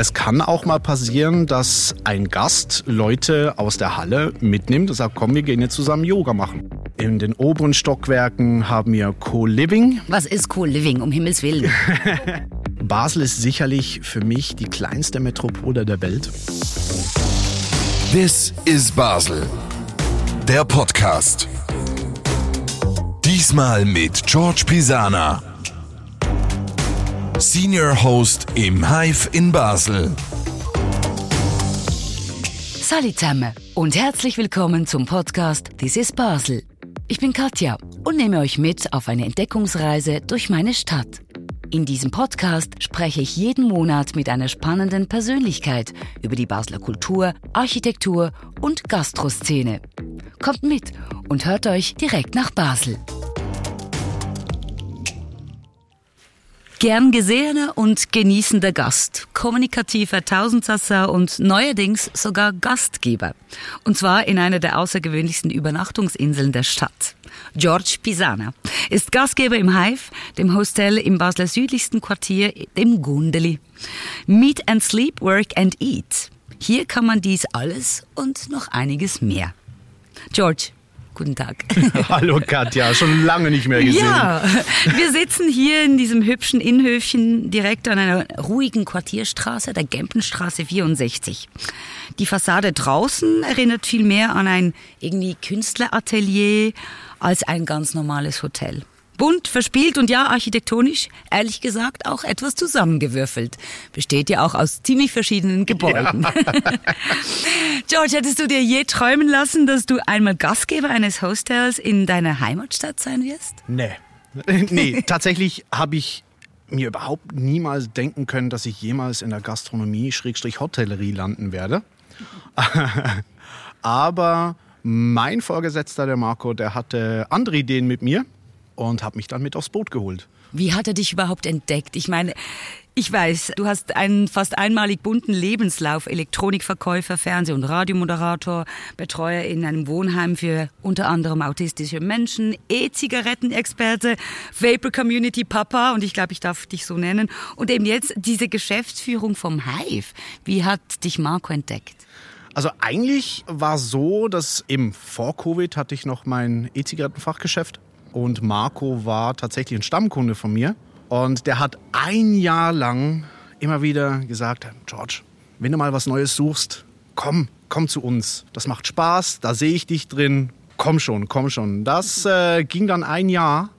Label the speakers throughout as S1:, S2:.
S1: Es kann auch mal passieren, dass ein Gast Leute aus der Halle mitnimmt und sagt, komm, wir gehen jetzt zusammen Yoga machen. In den oberen Stockwerken haben wir Co-Living.
S2: Was ist Co-Living, um Himmels Willen?
S1: Basel ist sicherlich für mich die kleinste Metropole der Welt.
S3: This is Basel. Der Podcast. Diesmal mit George Pisana. Senior Host im Hive in Basel.
S2: Salut zusammen und herzlich willkommen zum Podcast This is Basel. Ich bin Katja und nehme euch mit auf eine Entdeckungsreise durch meine Stadt. In diesem Podcast spreche ich jeden Monat mit einer spannenden Persönlichkeit über die Basler Kultur, Architektur und Gastroszene. Kommt mit und hört euch direkt nach Basel. Gern gesehener und genießender Gast, kommunikativer Tausendsasser und neuerdings sogar Gastgeber. Und zwar in einer der außergewöhnlichsten Übernachtungsinseln der Stadt. George Pisana ist Gastgeber im Hive, dem Hostel im Basler südlichsten Quartier, dem Gundeli. Meet and Sleep, Work and Eat. Hier kann man dies alles und noch einiges mehr. George, Guten Tag.
S1: Hallo Katja, schon lange nicht mehr gesehen.
S2: Ja, wir sitzen hier in diesem hübschen Innenhöfchen direkt an einer ruhigen Quartierstraße, der Gempenstraße 64. Die Fassade draußen erinnert viel mehr an ein irgendwie Künstleratelier als ein ganz normales Hotel. Bunt, verspielt und ja, architektonisch, ehrlich gesagt, auch etwas zusammengewürfelt. Besteht ja auch aus ziemlich verschiedenen Gebäuden. Ja. George, hättest du dir je träumen lassen, dass du einmal Gastgeber eines Hostels in deiner Heimatstadt sein wirst?
S1: Nee. Nee, tatsächlich habe ich mir überhaupt niemals denken können, dass ich jemals in der Gastronomie, Schrägstrich Hotellerie landen werde. Aber mein Vorgesetzter, der Marco, der hatte andere Ideen mit mir und habe mich dann mit aufs Boot geholt.
S2: Wie hat er dich überhaupt entdeckt? Ich meine, ich weiß, du hast einen fast einmalig bunten Lebenslauf. Elektronikverkäufer, Fernseh- und Radiomoderator, Betreuer in einem Wohnheim für unter anderem autistische Menschen, E-Zigarettenexperte, Vapor Community Papa und ich glaube, ich darf dich so nennen. Und eben jetzt diese Geschäftsführung vom Hive. Wie hat dich Marco entdeckt?
S1: Also eigentlich war es so, dass eben vor Covid hatte ich noch mein E-Zigarettenfachgeschäft und Marco war tatsächlich ein Stammkunde von mir. Und der hat ein Jahr lang immer wieder gesagt, George, wenn du mal was Neues suchst, komm, komm zu uns. Das macht Spaß, da sehe ich dich drin. Komm schon, komm schon. Das äh, ging dann ein Jahr,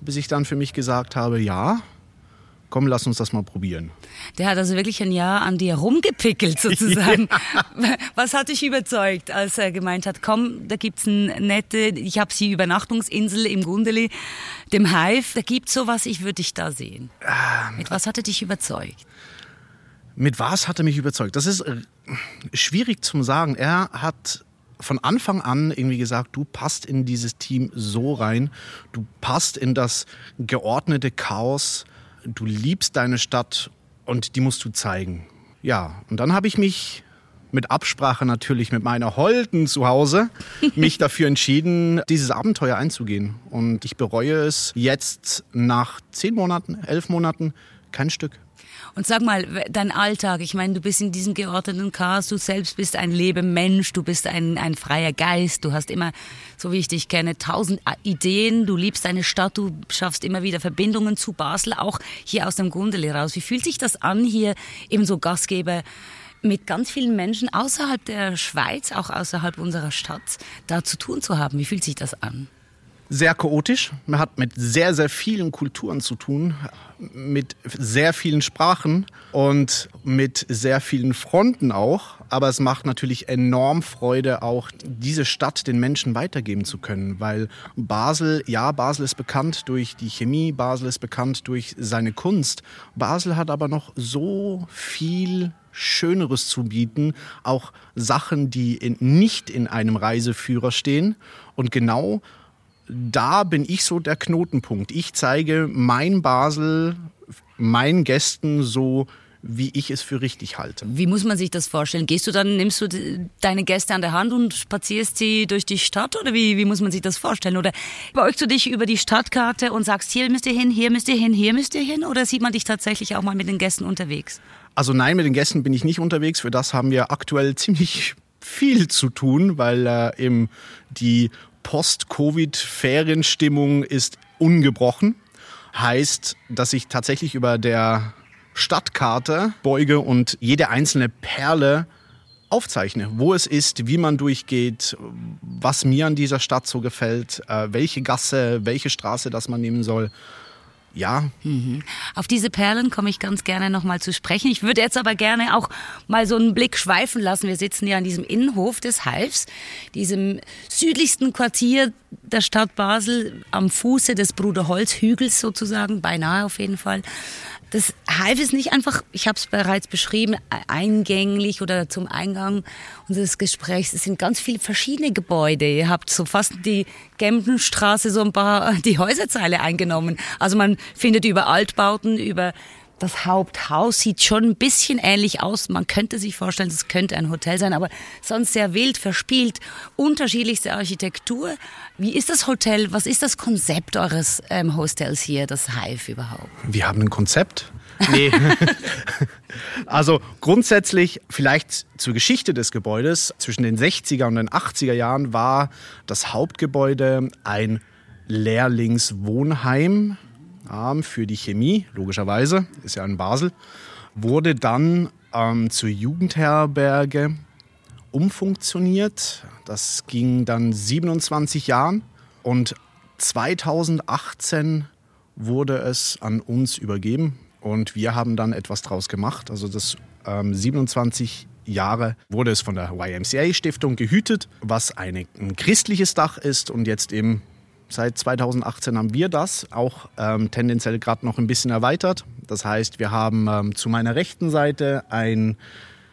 S1: bis ich dann für mich gesagt habe, ja, komm, lass uns das mal probieren.
S2: Der hat also wirklich ein Jahr an dir rumgepickelt sozusagen. Ja. Was hat dich überzeugt, als er gemeint hat, komm, da gibt's eine nette, ich habe sie Übernachtungsinsel im Gundeli, dem Hive, da gibt's sowas, ich würde dich da sehen. Ähm, Mit was hat er dich überzeugt?
S1: Mit was hat er mich überzeugt? Das ist äh, schwierig zum sagen. Er hat von Anfang an irgendwie gesagt, du passt in dieses Team so rein, du passt in das geordnete Chaos, du liebst deine Stadt und die musst du zeigen. Ja, und dann habe ich mich mit Absprache natürlich mit meiner Holden zu Hause mich dafür entschieden, dieses Abenteuer einzugehen. Und ich bereue es jetzt nach zehn Monaten, elf Monaten kein Stück.
S2: Und sag mal, dein Alltag, ich meine, du bist in diesem geordneten Chaos, du selbst bist ein Lebemensch, du bist ein, ein freier Geist, du hast immer, so wie ich dich kenne, tausend Ideen, du liebst deine Stadt, du schaffst immer wieder Verbindungen zu Basel, auch hier aus dem Gundeli raus. Wie fühlt sich das an, hier eben so Gastgeber mit ganz vielen Menschen außerhalb der Schweiz, auch außerhalb unserer Stadt, da zu tun zu haben? Wie fühlt sich das an?
S1: Sehr chaotisch. Man hat mit sehr, sehr vielen Kulturen zu tun, mit sehr vielen Sprachen und mit sehr vielen Fronten auch. Aber es macht natürlich enorm Freude, auch diese Stadt den Menschen weitergeben zu können, weil Basel, ja, Basel ist bekannt durch die Chemie, Basel ist bekannt durch seine Kunst. Basel hat aber noch so viel Schöneres zu bieten, auch Sachen, die in, nicht in einem Reiseführer stehen. Und genau da bin ich so der Knotenpunkt. Ich zeige mein Basel meinen Gästen so, wie ich es für richtig halte.
S2: Wie muss man sich das vorstellen? Gehst du dann, nimmst du deine Gäste an der Hand und spazierst sie durch die Stadt oder wie, wie muss man sich das vorstellen? Oder beugst du dich über die Stadtkarte und sagst, hier müsst ihr hin, hier müsst ihr hin, hier müsst ihr hin? Oder sieht man dich tatsächlich auch mal mit den Gästen unterwegs?
S1: Also nein, mit den Gästen bin ich nicht unterwegs. Für das haben wir aktuell ziemlich viel zu tun, weil äh, eben die Post-Covid-Ferienstimmung ist ungebrochen. Heißt, dass ich tatsächlich über der Stadtkarte beuge und jede einzelne Perle aufzeichne, wo es ist, wie man durchgeht, was mir an dieser Stadt so gefällt, äh, welche Gasse, welche Straße das man nehmen soll. Ja.
S2: Mhm. Auf diese Perlen komme ich ganz gerne nochmal zu sprechen. Ich würde jetzt aber gerne auch mal so einen Blick schweifen lassen. Wir sitzen ja an diesem Innenhof des Halfs, diesem südlichsten Quartier der Stadt Basel, am Fuße des Bruderholzhügels sozusagen, beinahe auf jeden Fall. Das Hive ist nicht einfach, ich habe es bereits beschrieben, eingänglich oder zum Eingang unseres Gesprächs. Es sind ganz viele verschiedene Gebäude. Ihr habt so fast die Gemdenstraße so ein paar die Häuserzeile eingenommen. Also man findet über Altbauten, über das Haupthaus sieht schon ein bisschen ähnlich aus. Man könnte sich vorstellen, es könnte ein Hotel sein, aber sonst sehr wild, verspielt, unterschiedlichste Architektur. Wie ist das Hotel? Was ist das Konzept eures ähm, Hostels hier, das Hive überhaupt?
S1: Wir haben ein Konzept. Nee. also grundsätzlich vielleicht zur Geschichte des Gebäudes. Zwischen den 60er und den 80er Jahren war das Hauptgebäude ein Lehrlingswohnheim für die Chemie, logischerweise, ist ja in Basel, wurde dann ähm, zur Jugendherberge umfunktioniert. Das ging dann 27 Jahren und 2018 wurde es an uns übergeben und wir haben dann etwas draus gemacht. Also das ähm, 27 Jahre wurde es von der YMCA-Stiftung gehütet, was eine, ein christliches Dach ist und jetzt eben Seit 2018 haben wir das auch ähm, tendenziell gerade noch ein bisschen erweitert. Das heißt, wir haben ähm, zu meiner rechten Seite ein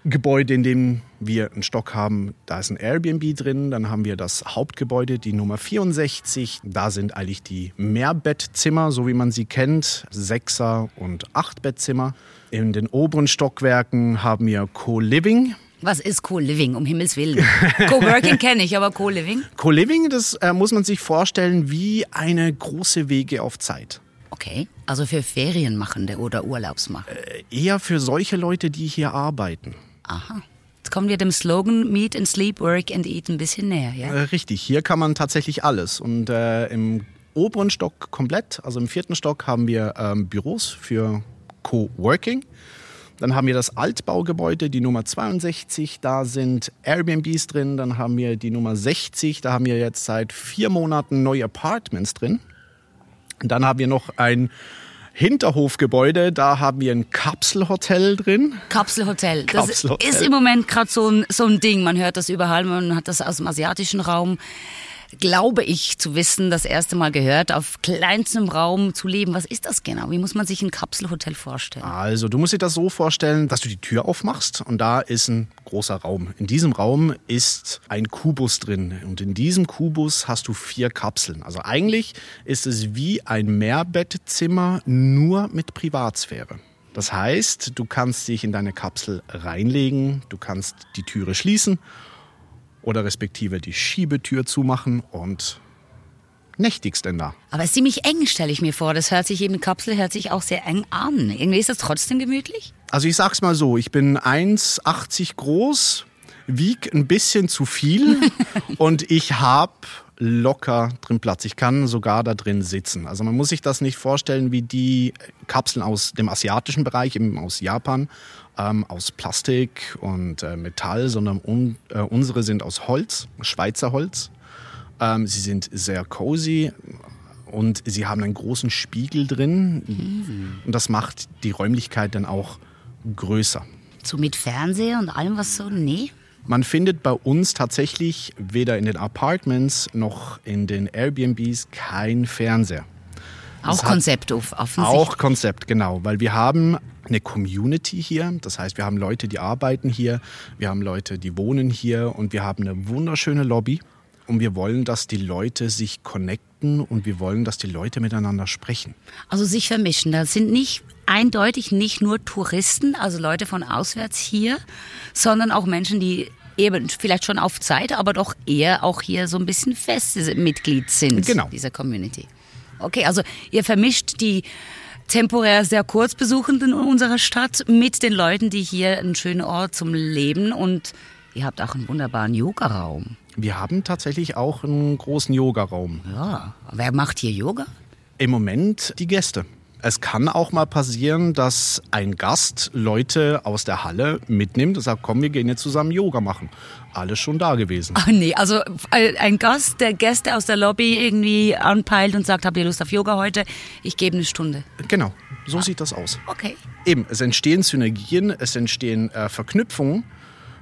S1: Gebäude, in dem wir einen Stock haben. Da ist ein Airbnb drin. Dann haben wir das Hauptgebäude, die Nummer 64. Da sind eigentlich die Mehrbettzimmer, so wie man sie kennt, Sechser- und Achtbettzimmer. In den oberen Stockwerken haben wir Co-Living.
S2: Was ist Co-Living, um Himmels Willen? Co-Working kenne ich, aber Co-Living?
S1: Co-Living, das äh, muss man sich vorstellen wie eine große Wege auf Zeit.
S2: Okay, also für Ferienmachende oder Urlaubsmacher?
S1: Äh, eher für solche Leute, die hier arbeiten.
S2: Aha. Jetzt kommen wir dem Slogan Meet and Sleep, Work and Eat ein bisschen näher, ja?
S1: Äh, richtig, hier kann man tatsächlich alles. Und äh, im oberen Stock komplett, also im vierten Stock, haben wir ähm, Büros für Co-Working. Dann haben wir das Altbaugebäude, die Nummer 62. Da sind Airbnbs drin. Dann haben wir die Nummer 60. Da haben wir jetzt seit vier Monaten neue Apartments drin. Und dann haben wir noch ein Hinterhofgebäude, da haben wir ein Kapselhotel drin.
S2: Kapselhotel. Das Kapselhotel. ist im Moment gerade so ein, so ein Ding. Man hört das überall, man hat das aus dem asiatischen Raum glaube ich, zu wissen, das erste Mal gehört, auf kleinstem Raum zu leben. Was ist das genau? Wie muss man sich ein Kapselhotel vorstellen?
S1: Also, du musst dir das so vorstellen, dass du die Tür aufmachst und da ist ein großer Raum. In diesem Raum ist ein Kubus drin und in diesem Kubus hast du vier Kapseln. Also eigentlich ist es wie ein Mehrbettzimmer nur mit Privatsphäre. Das heißt, du kannst dich in deine Kapsel reinlegen, du kannst die Türe schließen oder respektive die Schiebetür zumachen und nächtigst denn da.
S2: Aber es ist ziemlich eng, stelle ich mir vor. Das hört sich eben, Kapsel hört sich auch sehr eng an. Irgendwie ist das trotzdem gemütlich?
S1: Also ich sag's mal so, ich bin 1,80 groß, wieg ein bisschen zu viel und ich habe locker drin Platz. Ich kann sogar da drin sitzen. Also man muss sich das nicht vorstellen wie die Kapseln aus dem asiatischen Bereich, eben aus Japan, ähm, aus Plastik und äh, Metall, sondern un, äh, unsere sind aus Holz, Schweizer Holz. Ähm, sie sind sehr cozy und sie haben einen großen Spiegel drin. Mhm. Und das macht die Räumlichkeit dann auch größer.
S2: So mit Fernseher und allem, was so? Nee.
S1: Man findet bei uns tatsächlich weder in den Apartments noch in den Airbnbs kein Fernseher.
S2: Auch das Konzept offensichtlich.
S1: Auch Konzept, genau. Weil wir haben eine Community hier. Das heißt, wir haben Leute, die arbeiten hier, wir haben Leute, die wohnen hier und wir haben eine wunderschöne Lobby. Und wir wollen, dass die Leute sich connecten und wir wollen, dass die Leute miteinander sprechen.
S2: Also sich vermischen. Das sind nicht eindeutig nicht nur Touristen, also Leute von auswärts hier, sondern auch Menschen, die eben vielleicht schon auf Zeit, aber doch eher auch hier so ein bisschen feste Mitglied sind
S1: Genau.
S2: dieser Community. Okay, also ihr vermischt die temporär sehr kurz Besuchenden in unserer Stadt mit den Leuten, die hier einen schönen Ort zum Leben und ihr habt auch einen wunderbaren Yoga-Raum.
S1: Wir haben tatsächlich auch einen großen Yogaraum.
S2: Ja, wer macht hier Yoga?
S1: Im Moment die Gäste. Es kann auch mal passieren, dass ein Gast Leute aus der Halle mitnimmt und sagt, komm, wir gehen jetzt zusammen Yoga machen. Alles schon da gewesen.
S2: Ach nee, also äh, ein Gast, der Gäste aus der Lobby irgendwie anpeilt und sagt, habt ihr Lust auf Yoga heute? Ich gebe eine Stunde.
S1: Genau, so sieht das aus.
S2: Okay.
S1: Eben, es entstehen Synergien, es entstehen äh, Verknüpfungen.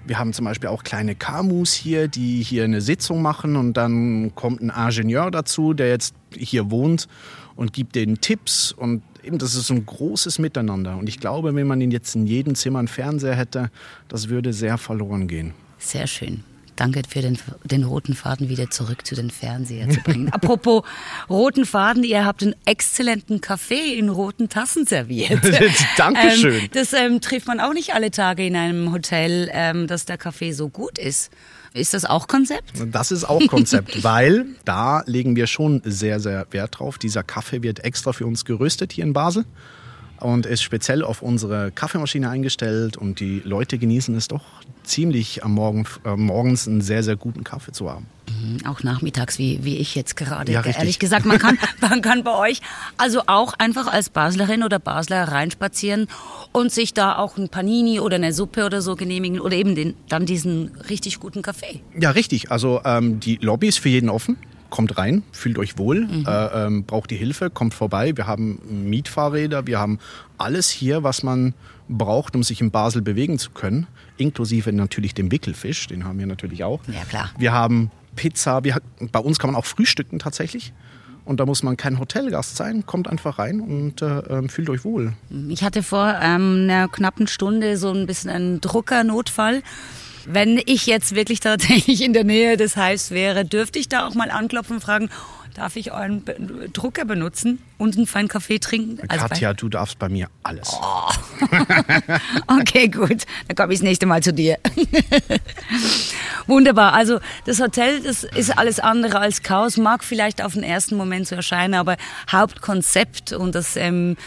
S1: Wir haben zum Beispiel auch kleine Kamus hier, die hier eine Sitzung machen und dann kommt ein Ingenieur dazu, der jetzt hier wohnt und gibt denen Tipps und eben das ist ein großes Miteinander. Und ich glaube, wenn man jetzt in jedem Zimmer einen Fernseher hätte, das würde sehr verloren gehen.
S2: Sehr schön. Danke für den, den roten Faden wieder zurück zu den Fernseher zu bringen. Apropos roten Faden, ihr habt einen exzellenten Kaffee in roten Tassen serviert.
S1: Dankeschön.
S2: Ähm, das ähm, trifft man auch nicht alle Tage in einem Hotel, ähm, dass der Kaffee so gut ist. Ist das auch Konzept?
S1: Das ist auch Konzept, weil da legen wir schon sehr, sehr Wert drauf. Dieser Kaffee wird extra für uns geröstet hier in Basel und ist speziell auf unsere Kaffeemaschine eingestellt und die Leute genießen es doch ziemlich am Morgen, äh, morgens einen sehr, sehr guten Kaffee zu haben.
S2: Mhm, Auch nachmittags, wie, wie ich jetzt gerade.
S1: Ja.
S2: Ehrlich gesagt, man kann, man kann bei euch also auch einfach als Baslerin oder Basler reinspazieren und sich da auch ein Panini oder eine Suppe oder so genehmigen oder eben den, dann diesen richtig guten Kaffee.
S1: Ja, richtig. Also ähm, die Lobby ist für jeden offen. Kommt rein, fühlt euch wohl, äh, ähm, braucht die Hilfe, kommt vorbei. Wir haben Mietfahrräder, wir haben alles hier, was man braucht, um sich in Basel bewegen zu können. Inklusive natürlich dem Wickelfisch, den haben wir natürlich auch.
S2: Ja, klar.
S1: Wir haben Pizza, wir, bei uns kann man auch frühstücken tatsächlich. Und da muss man kein Hotelgast sein, kommt einfach rein und äh, ähm, fühlt euch wohl.
S2: Ich hatte vor ähm, einer knappen Stunde so ein bisschen einen Druckernotfall. Wenn ich jetzt wirklich tatsächlich in der Nähe des Hives wäre, dürfte ich da auch mal anklopfen und fragen, darf ich euren Be Drucker benutzen und einen feinen Kaffee trinken? Also
S1: Katja, du darfst bei mir alles.
S2: Okay, gut. Dann komme ich das nächste Mal zu dir. Wunderbar. Also das Hotel, das ist alles andere als Chaos. Mag vielleicht auf den ersten Moment so erscheinen, aber Hauptkonzept und das, ähm,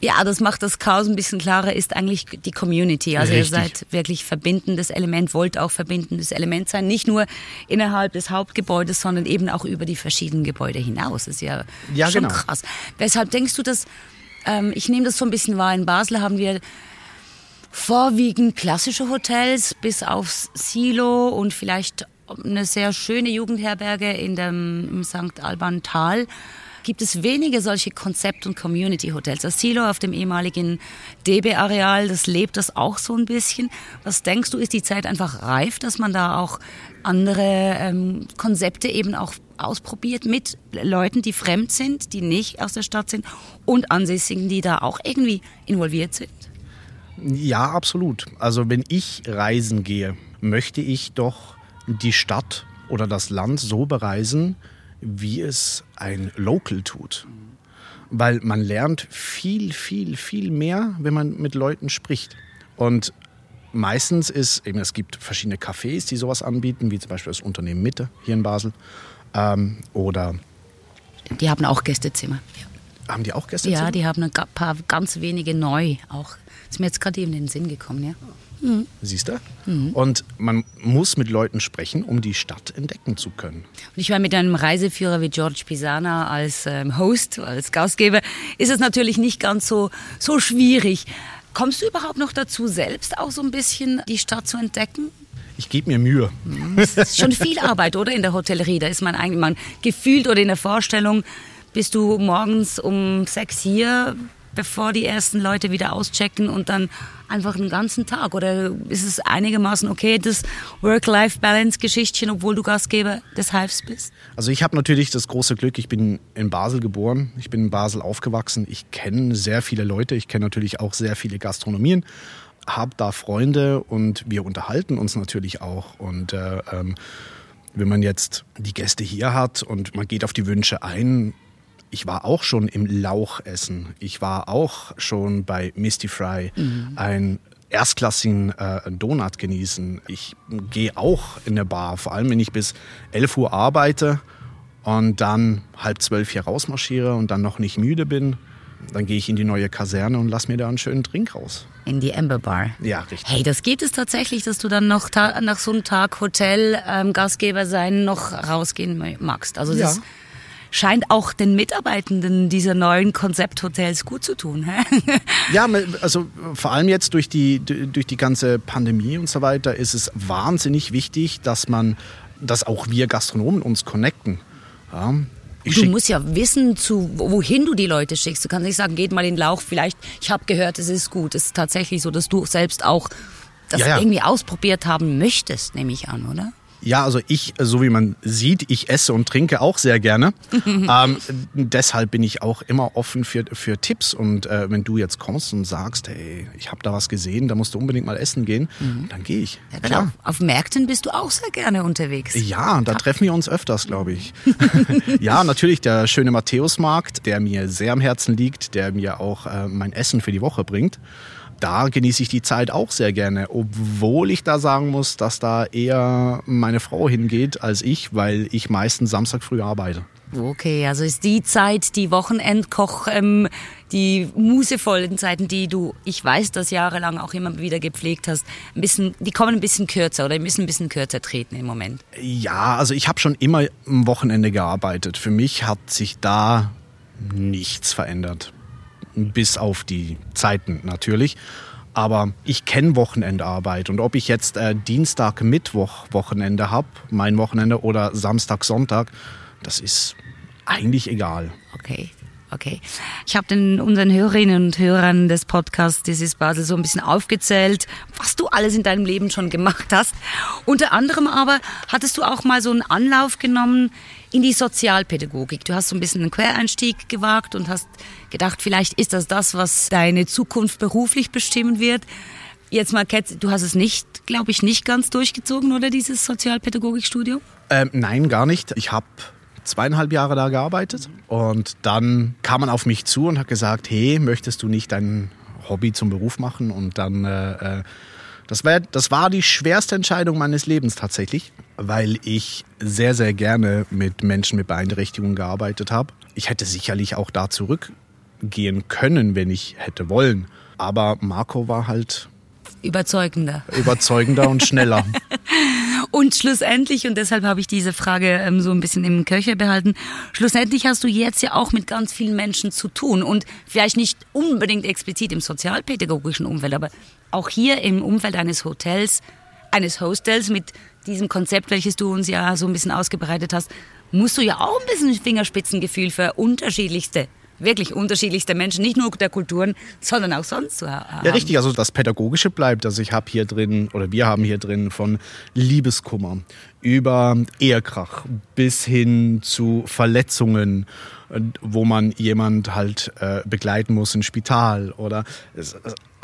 S2: ja, das macht das Chaos ein bisschen klarer, ist eigentlich die Community. Also
S1: Richtig.
S2: ihr seid wirklich verbindendes Element, wollt auch verbindendes Element sein. Nicht nur innerhalb des Hauptgebäudes, sondern eben auch über die verschiedenen Gebäude hinaus. Das ist ja,
S1: Ja,
S2: schon
S1: genau.
S2: krass. Weshalb denkst du, dass, ähm, ich nehme das so ein bisschen wahr, in Basel haben wir vorwiegend klassische Hotels bis aufs Silo und vielleicht eine sehr schöne Jugendherberge in dem im St. Alban Tal. Gibt es wenige solche Konzept- und Community-Hotels. Das Silo auf dem ehemaligen DB-Areal, das lebt das auch so ein bisschen. Was denkst du, ist die Zeit einfach reif, dass man da auch andere ähm, Konzepte eben auch ausprobiert mit Leuten, die fremd sind, die nicht aus der Stadt sind und Ansässigen, die da auch irgendwie involviert sind?
S1: Ja, absolut. Also wenn ich reisen gehe, möchte ich doch die Stadt oder das Land so bereisen, wie es ein Local tut. Weil man lernt viel, viel, viel mehr, wenn man mit Leuten spricht. Und meistens ist, eben es gibt verschiedene Cafés, die sowas anbieten, wie zum Beispiel das Unternehmen Mitte hier in Basel. Ähm, oder
S2: Die haben auch Gästezimmer.
S1: haben die auch Gäste?
S2: Ja, die haben ein paar ganz wenige neu auch. Ist mir jetzt gerade eben in den Sinn gekommen, ja.
S1: Siehst du? Und man muss mit Leuten sprechen, um die Stadt entdecken zu können.
S2: Und ich meine, mit einem Reiseführer wie George Pisana als ähm, Host, als Gastgeber, ist es natürlich nicht ganz so, so schwierig. Kommst du überhaupt noch dazu, selbst auch so ein bisschen die Stadt zu entdecken?
S1: Ich gebe mir Mühe.
S2: Das ist schon viel Arbeit, oder? In der Hotellerie. Da ist man eigentlich man gefühlt oder in der Vorstellung, bist du morgens um sechs hier, bevor die ersten Leute wieder auschecken und dann einfach einen ganzen Tag? Oder ist es einigermaßen okay, das Work-Life-Balance-Geschichtchen, obwohl du Gastgeber des Hives bist?
S1: Also ich habe natürlich das große Glück, ich bin in Basel geboren, ich bin in Basel aufgewachsen, ich kenne sehr viele Leute, ich kenne natürlich auch sehr viele Gastronomien, habe da Freunde und wir unterhalten uns natürlich auch. Und äh, ähm, wenn man jetzt die Gäste hier hat und man geht auf die Wünsche ein, ich war auch schon im Lauchessen. Ich war auch schon bei Misty Fry, mhm. ein erstklassigen äh, Donut genießen. Ich gehe auch in der Bar, vor allem wenn ich bis 11 Uhr arbeite und dann halb zwölf hier rausmarschiere und dann noch nicht müde bin. Dann gehe ich in die neue Kaserne und lass mir da einen schönen Drink raus.
S2: In die Amber Bar.
S1: Ja, richtig.
S2: Hey, das gibt es tatsächlich, dass du dann noch nach so einem Tag Hotel ähm, Gastgeber sein noch rausgehen magst. Also das ja scheint auch den Mitarbeitenden dieser neuen Konzepthotels gut zu tun.
S1: ja, also vor allem jetzt durch die, durch die ganze Pandemie und so weiter ist es wahnsinnig wichtig, dass man, dass auch wir Gastronomen uns connecten. Ja,
S2: du musst ja wissen, zu, wohin du die Leute schickst. Du kannst nicht sagen, geht mal in den Lauch, vielleicht, ich habe gehört, es ist gut. Es ist tatsächlich so, dass du selbst auch das ja, ja. irgendwie ausprobiert haben möchtest, nehme ich an, oder?
S1: Ja, also ich, so wie man sieht, ich esse und trinke auch sehr gerne. ähm, deshalb bin ich auch immer offen für, für Tipps. Und äh, wenn du jetzt kommst und sagst, hey, ich habe da was gesehen, da musst du unbedingt mal essen gehen, mhm. dann gehe ich.
S2: Ja, Klar. Auf, auf, Märkten bist du auch sehr gerne unterwegs.
S1: Ja, da treffen wir uns öfters, glaube ich. ja, natürlich der schöne Matthäusmarkt, der mir sehr am Herzen liegt, der mir auch äh, mein Essen für die Woche bringt da genieße ich die Zeit auch sehr gerne, obwohl ich da sagen muss, dass da eher meine Frau hingeht als ich, weil ich meistens Samstag früh arbeite.
S2: Okay, also ist die Zeit, die Wochenendkoch, ähm, die musevollen Zeiten, die du, ich weiß, das jahrelang auch immer wieder gepflegt hast, ein bisschen, die kommen ein bisschen kürzer oder müssen ein bisschen kürzer treten im Moment.
S1: Ja, also ich habe schon immer am Wochenende gearbeitet. Für mich hat sich da nichts verändert bis auf die Zeiten natürlich. Aber ich kenne Wochenendarbeit und ob ich jetzt äh, Dienstag, Mittwoch Wochenende habe, mein Wochenende oder Samstag, Sonntag, das ist eigentlich egal.
S2: Okay. Okay. Ich habe unseren Hörerinnen und Hörern des Podcasts Dieses Basel so ein bisschen aufgezählt, was du alles in deinem Leben schon gemacht hast. Unter anderem aber hattest du auch mal so einen Anlauf genommen in die Sozialpädagogik. Du hast so ein bisschen einen Quereinstieg gewagt und hast gedacht, vielleicht ist das das, was deine Zukunft beruflich bestimmen wird. Jetzt mal, Kat, du hast es nicht, glaube ich, nicht ganz durchgezogen, oder dieses Sozialpädagogikstudium?
S1: Ähm, nein, gar nicht. Ich habe zweieinhalb Jahre da gearbeitet und dann kam man auf mich zu und hat gesagt, hey, möchtest du nicht dein Hobby zum Beruf machen? Und dann, äh, äh das, war, das war die schwerste Entscheidung meines Lebens tatsächlich, weil ich sehr, sehr gerne mit Menschen mit Beeinträchtigungen gearbeitet habe. Ich hätte sicherlich auch da zurückgehen können, wenn ich hätte wollen. Aber Marco war halt
S2: überzeugender.
S1: Überzeugender und schneller.
S2: Und schlussendlich, und deshalb habe ich diese Frage ähm, so ein bisschen im Köcher behalten, schlussendlich hast du jetzt ja auch mit ganz vielen Menschen zu tun und vielleicht nicht unbedingt explizit im sozialpädagogischen Umfeld, aber auch hier im Umfeld eines Hotels, eines Hostels mit diesem Konzept, welches du uns ja so ein bisschen ausgebreitet hast, musst du ja auch ein bisschen Fingerspitzengefühl für unterschiedlichste wirklich unterschiedlichste Menschen, nicht nur der Kulturen, sondern auch sonst zu haben.
S1: Ja, richtig. Also das Pädagogische bleibt. Also ich habe hier drin oder wir haben hier drin von Liebeskummer über Ehekrach bis hin zu Verletzungen, wo man jemand halt äh, begleiten muss im Spital oder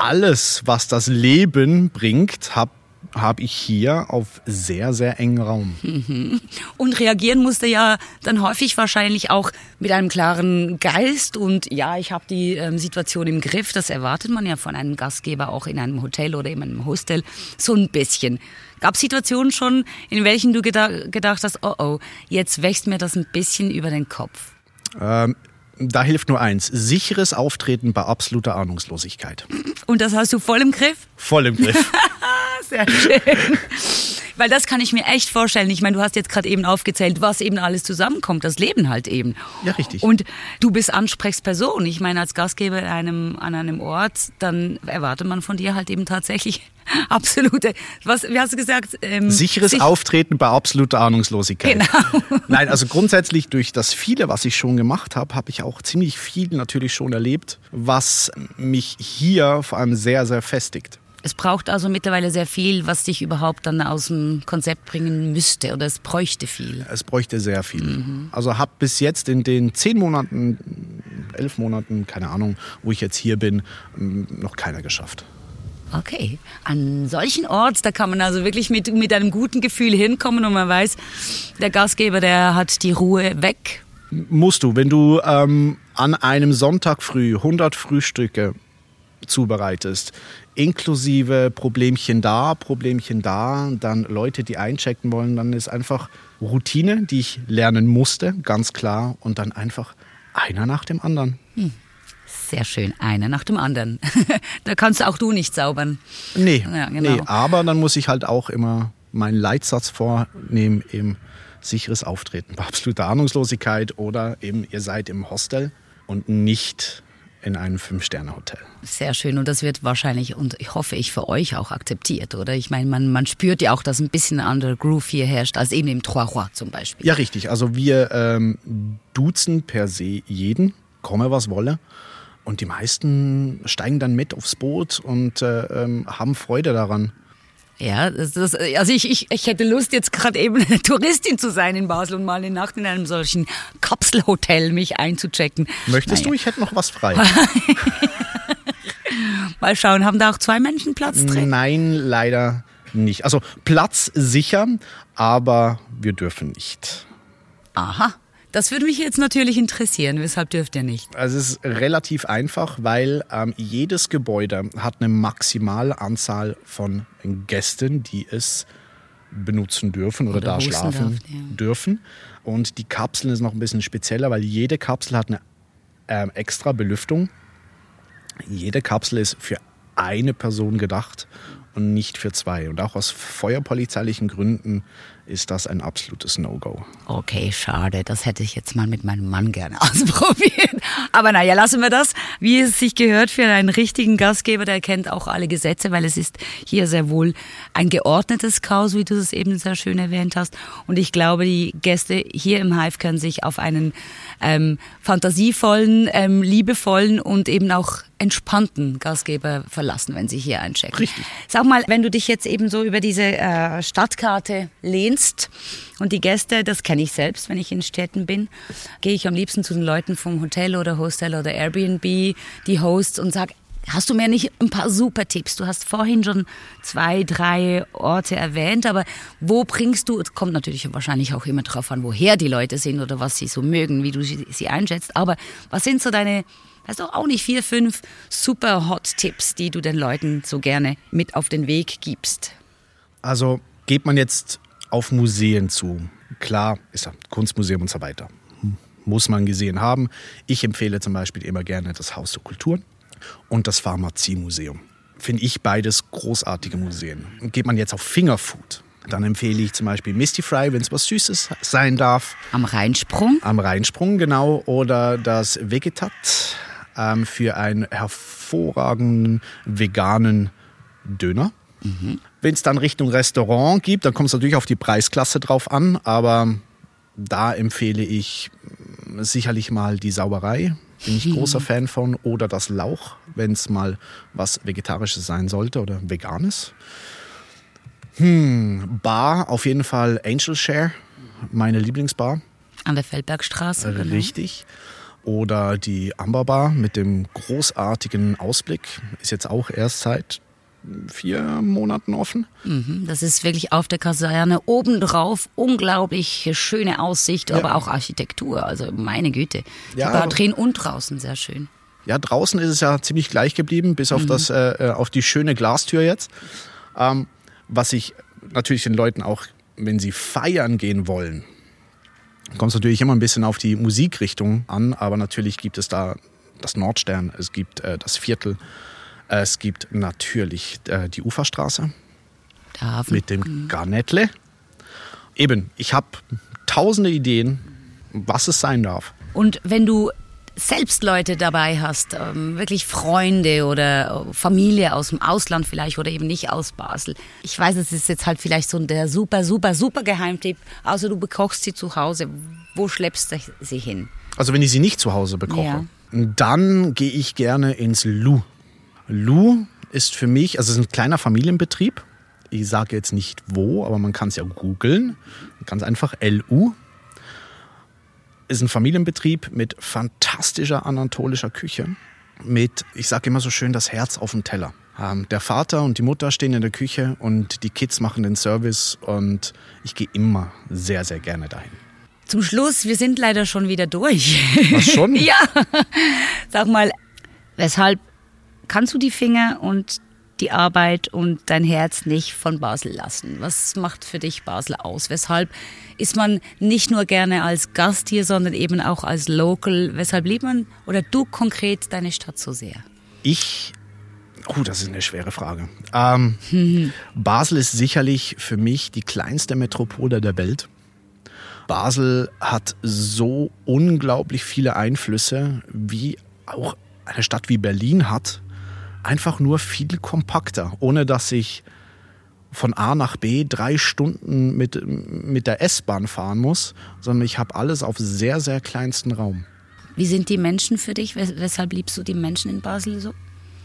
S1: alles, was das Leben bringt, habe habe ich hier auf sehr, sehr engen Raum.
S2: Mhm. Und reagieren musste ja dann häufig wahrscheinlich auch mit einem klaren Geist und ja, ich habe die ähm, Situation im Griff. Das erwartet man ja von einem Gastgeber auch in einem Hotel oder in einem Hostel so ein bisschen. Gab es Situationen schon, in welchen du geda gedacht hast, oh oh, jetzt wächst mir das ein bisschen über den Kopf?
S1: Ähm, da hilft nur eins, sicheres Auftreten bei absoluter Ahnungslosigkeit.
S2: Und das hast du voll im Griff?
S1: Voll im Griff.
S2: Sehr schön. Weil das kann ich mir echt vorstellen. Ich meine, du hast jetzt gerade eben aufgezählt, was eben alles zusammenkommt, das Leben halt eben.
S1: Ja, richtig.
S2: Und du bist Ansprechperson. Ich meine, als Gastgeber an einem, an einem Ort, dann erwartet man von dir halt eben tatsächlich absolute, was, wie hast du gesagt?
S1: Ähm, Sicheres sich Auftreten bei absoluter Ahnungslosigkeit. Genau. Nein, also grundsätzlich durch das viele, was ich schon gemacht habe, habe ich auch ziemlich viel natürlich schon erlebt, was mich hier vor allem sehr, sehr festigt.
S2: Es braucht also mittlerweile sehr viel, was dich überhaupt dann aus dem Konzept bringen müsste oder es bräuchte viel.
S1: Es bräuchte sehr viel. Mhm. Also habe bis jetzt in den zehn Monaten, elf Monaten, keine Ahnung, wo ich jetzt hier bin, noch keiner geschafft.
S2: Okay. An solchen Ort, da kann man also wirklich mit, mit einem guten Gefühl hinkommen und man weiß, der Gastgeber, der hat die Ruhe weg.
S1: Musst du, wenn du ähm, an einem Sonntag früh 100 Frühstücke zubereitest, inklusive Problemchen da, Problemchen da, dann Leute, die einchecken wollen, dann ist einfach Routine, die ich lernen musste, ganz klar, und dann einfach einer nach dem anderen. Hm.
S2: Sehr schön, einer nach dem anderen. da kannst auch du nicht zaubern.
S1: Nee, ja, genau. nee, aber dann muss ich halt auch immer meinen Leitsatz vornehmen, eben sicheres Auftreten bei absoluter Ahnungslosigkeit oder eben ihr seid im Hostel und nicht in einem Fünf-Sterne-Hotel.
S2: Sehr schön und das wird wahrscheinlich und ich hoffe ich für euch auch akzeptiert, oder? Ich meine, man, man spürt ja auch, dass ein bisschen anderer Groove hier herrscht, als eben im Trois Rois zum Beispiel.
S1: Ja, richtig. Also wir ähm, duzen per se jeden, komme was wolle. Und die meisten steigen dann mit aufs Boot und äh, ähm, haben Freude daran.
S2: Ja, das, das, also ich, ich, ich hätte Lust, jetzt gerade eben eine Touristin zu sein in Basel und mal eine Nacht in einem solchen Kapselhotel mich einzuchecken.
S1: Möchtest naja. du? Ich hätte noch was frei.
S2: mal schauen, haben da auch zwei Menschen Platz drin?
S1: Nein, leider nicht. Also Platz sicher, aber wir dürfen nicht.
S2: Aha. Das würde mich jetzt natürlich interessieren. Weshalb dürft ihr nicht?
S1: Also es ist relativ einfach, weil ähm, jedes Gebäude hat eine Maximalanzahl von Gästen, die es benutzen dürfen oder, oder da schlafen darf, ja. dürfen. Und die Kapseln ist noch ein bisschen spezieller, weil jede Kapsel hat eine äh, extra Belüftung. Jede Kapsel ist für eine Person gedacht und nicht für zwei. Und auch aus feuerpolizeilichen Gründen ist das ein absolutes No-Go.
S2: Okay, schade. Das hätte ich jetzt mal mit meinem Mann gerne ausprobiert. Aber naja, lassen wir das. Wie es sich gehört für einen richtigen Gastgeber, der kennt auch alle Gesetze, weil es ist hier sehr wohl ein geordnetes Chaos, wie du es eben sehr schön erwähnt hast. Und ich glaube, die Gäste hier im Hive können sich auf einen ähm, fantasievollen, ähm, liebevollen und eben auch entspannten Gastgeber verlassen, wenn sie hier einchecken.
S1: Richtig.
S2: Sag mal, wenn du dich jetzt eben so über diese äh, Stadtkarte lehnst und die Gäste, das kenne ich selbst, wenn ich in Städten bin, gehe ich am liebsten zu den Leuten vom Hotel oder Hostel oder Airbnb, die Hosts und sage, Hast du mir nicht ein paar super Tipps? Du hast vorhin schon zwei, drei Orte erwähnt, aber wo bringst du, es kommt natürlich wahrscheinlich auch immer drauf an, woher die Leute sind oder was sie so mögen, wie du sie einschätzt, aber was sind so deine, weißt du, auch nicht vier, fünf super Hot-Tipps, die du den Leuten so gerne mit auf den Weg gibst?
S1: Also geht man jetzt auf Museen zu, klar ist ja Kunstmuseum und so weiter, muss man gesehen haben. Ich empfehle zum Beispiel immer gerne das Haus der Kulturen und das Pharmaziemuseum. Finde ich beides großartige Museen. Geht man jetzt auf Fingerfood, dann empfehle ich zum Beispiel Misty Fry, wenn es was Süßes sein darf.
S2: Am Rheinsprung?
S1: Am Rheinsprung, genau. Oder das Vegetat ähm, für einen hervorragenden veganen Döner. Mhm. Wenn es dann Richtung Restaurant gibt, dann kommt es natürlich auf die Preisklasse drauf an. Aber da empfehle ich sicherlich mal die Sauerei bin ich großer mhm. Fan von. Oder das Lauch, wenn es mal was Vegetarisches sein sollte oder Veganes. Hm, Bar, auf jeden Fall Angel Share, meine Lieblingsbar.
S2: An der Feldbergstraße.
S1: Genau. Richtig. Oder die Amber Bar mit dem großartigen Ausblick. Ist jetzt auch erst seit vier Monaten offen.
S2: Mhm, das ist wirklich auf der Kaserne obendrauf. Unglaublich schöne Aussicht, ja. aber auch Architektur. Also meine Güte. Ja, Bar drin und draußen sehr schön.
S1: Ja, draußen ist es ja ziemlich gleich geblieben, bis auf, mhm. das, äh, äh, auf die schöne Glastür jetzt. Ähm, was ich natürlich den Leuten auch, wenn sie feiern gehen wollen, kommt es natürlich immer ein bisschen auf die Musikrichtung an, aber natürlich gibt es da das Nordstern, es gibt äh, das Viertel, es gibt natürlich äh, die Uferstraße mit dem mhm. Garnettle. Eben, ich habe tausende Ideen, was es sein darf.
S2: Und wenn du selbst Leute dabei hast, ähm, wirklich Freunde oder Familie aus dem Ausland vielleicht oder eben nicht aus Basel. Ich weiß, es ist jetzt halt vielleicht so der super, super, super Geheimtipp, außer du bekochst sie zu Hause. Wo schleppst du sie hin?
S1: Also wenn ich sie nicht zu Hause bekoche, ja. dann gehe ich gerne ins Lou. Lou ist für mich, also es ist ein kleiner Familienbetrieb. Ich sage jetzt nicht wo, aber man kann es ja googeln. Ganz einfach LU. Ist ein Familienbetrieb mit fantastischer anatolischer Küche. mit, ich sage immer so schön, das Herz auf dem Teller. Ähm, der Vater und die Mutter stehen in der Küche und die Kids machen den Service und ich gehe immer sehr, sehr gerne dahin.
S2: Zum Schluss, wir sind leider schon wieder durch.
S1: Was schon?
S2: ja. Sag mal, weshalb kannst du die Finger und die Arbeit und dein Herz nicht von Basel lassen? Was macht für dich Basel aus? Weshalb ist man nicht nur gerne als Gast hier, sondern eben auch als Local? Weshalb liebt man oder du konkret deine Stadt so sehr?
S1: Ich Oh, das ist eine schwere Frage. Ähm, Basel ist sicherlich für mich die kleinste Metropole der Welt. Basel hat so unglaublich viele Einflüsse, wie auch eine Stadt wie Berlin hat. Einfach nur viel kompakter, ohne dass ich von A nach B drei Stunden mit, mit der S-Bahn fahren muss, sondern ich habe alles auf sehr, sehr kleinsten Raum.
S2: Wie sind die Menschen für dich? Weshalb liebst du die Menschen in Basel so?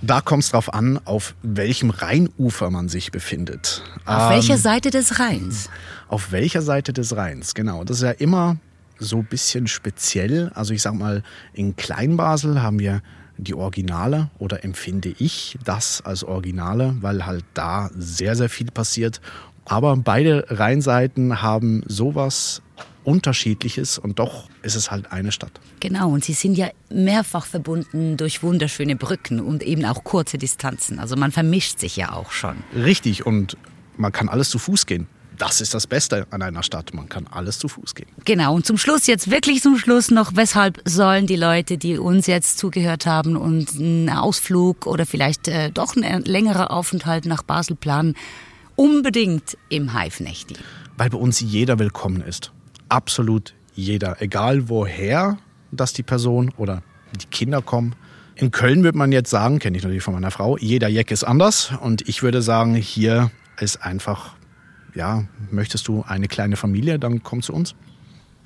S1: Da kommt es darauf an, auf welchem Rheinufer man sich befindet.
S2: Auf ähm, welcher Seite des Rheins?
S1: Auf welcher Seite des Rheins, genau. Das ist ja immer so ein bisschen speziell. Also ich sag mal, in Kleinbasel haben wir die Originale oder empfinde ich das als Originale, weil halt da sehr, sehr viel passiert. Aber beide Rheinseiten haben sowas Unterschiedliches und doch ist es halt eine Stadt.
S2: Genau, und sie sind ja mehrfach verbunden durch wunderschöne Brücken und eben auch kurze Distanzen. Also man vermischt sich ja auch schon.
S1: Richtig, und man kann alles zu Fuß gehen. Das ist das Beste an einer Stadt. Man kann alles zu Fuß gehen.
S2: Genau. Und zum Schluss, jetzt wirklich zum Schluss noch, weshalb sollen die Leute, die uns jetzt zugehört haben und einen Ausflug oder vielleicht äh, doch ein längerer Aufenthalt nach Basel planen, unbedingt im Hive nächtigen?
S1: Weil bei uns jeder willkommen ist absolut jeder, egal woher dass die Person oder die Kinder kommen. In Köln würde man jetzt sagen, kenne ich natürlich von meiner Frau, jeder Jack ist anders und ich würde sagen, hier ist einfach, ja, möchtest du eine kleine Familie, dann komm zu uns.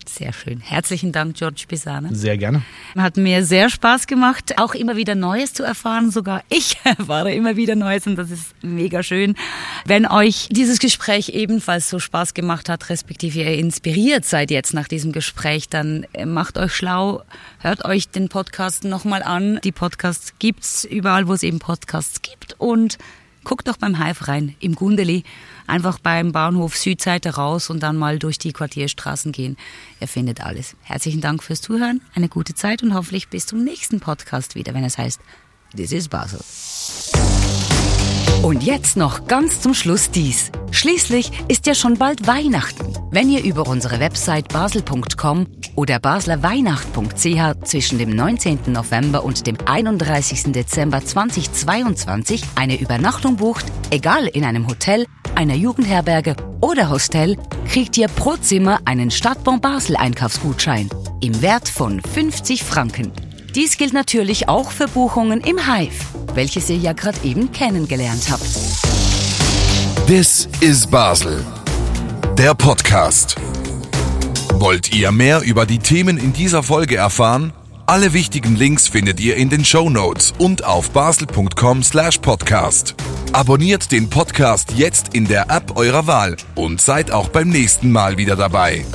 S2: Sehr schön. Herzlichen Dank, George Pisane.
S1: Sehr gerne.
S2: Hat mir sehr Spaß gemacht, auch immer wieder Neues zu erfahren. Sogar ich erfahre immer wieder Neues und das ist mega schön. Wenn euch dieses Gespräch ebenfalls so Spaß gemacht hat, respektive ihr inspiriert seid jetzt nach diesem Gespräch, dann macht euch schlau, hört euch den Podcast nochmal an. Die Podcasts gibt's überall, wo es eben Podcasts gibt und guckt doch beim Hive rein, im Gundeli einfach beim Bahnhof Südseite raus und dann mal durch die Quartierstraßen gehen. Er findet alles. Herzlichen Dank fürs Zuhören, eine gute Zeit und hoffentlich bis zum nächsten Podcast wieder, wenn es heißt This is Basel. Und jetzt noch ganz zum Schluss dies. Schließlich ist ja schon bald Weihnachten. Wenn ihr über unsere Website basel.com oder baslerweihnacht.ch zwischen dem 19. November und dem 31. Dezember 2022 eine Übernachtung bucht, egal in einem Hotel, einer Jugendherberge oder Hostel, kriegt ihr pro Zimmer einen Stadtbon Basel Einkaufsgutschein im Wert von 50 Franken. Dies gilt natürlich auch für Buchungen im Hive, welches ihr ja gerade eben kennengelernt habt.
S3: This is Basel. Der Podcast. Wollt ihr mehr über die Themen in dieser Folge erfahren? Alle wichtigen Links findet ihr in den Show Notes und auf basel.com slash podcast. Abonniert den Podcast jetzt in der App eurer Wahl und seid auch beim nächsten Mal wieder dabei.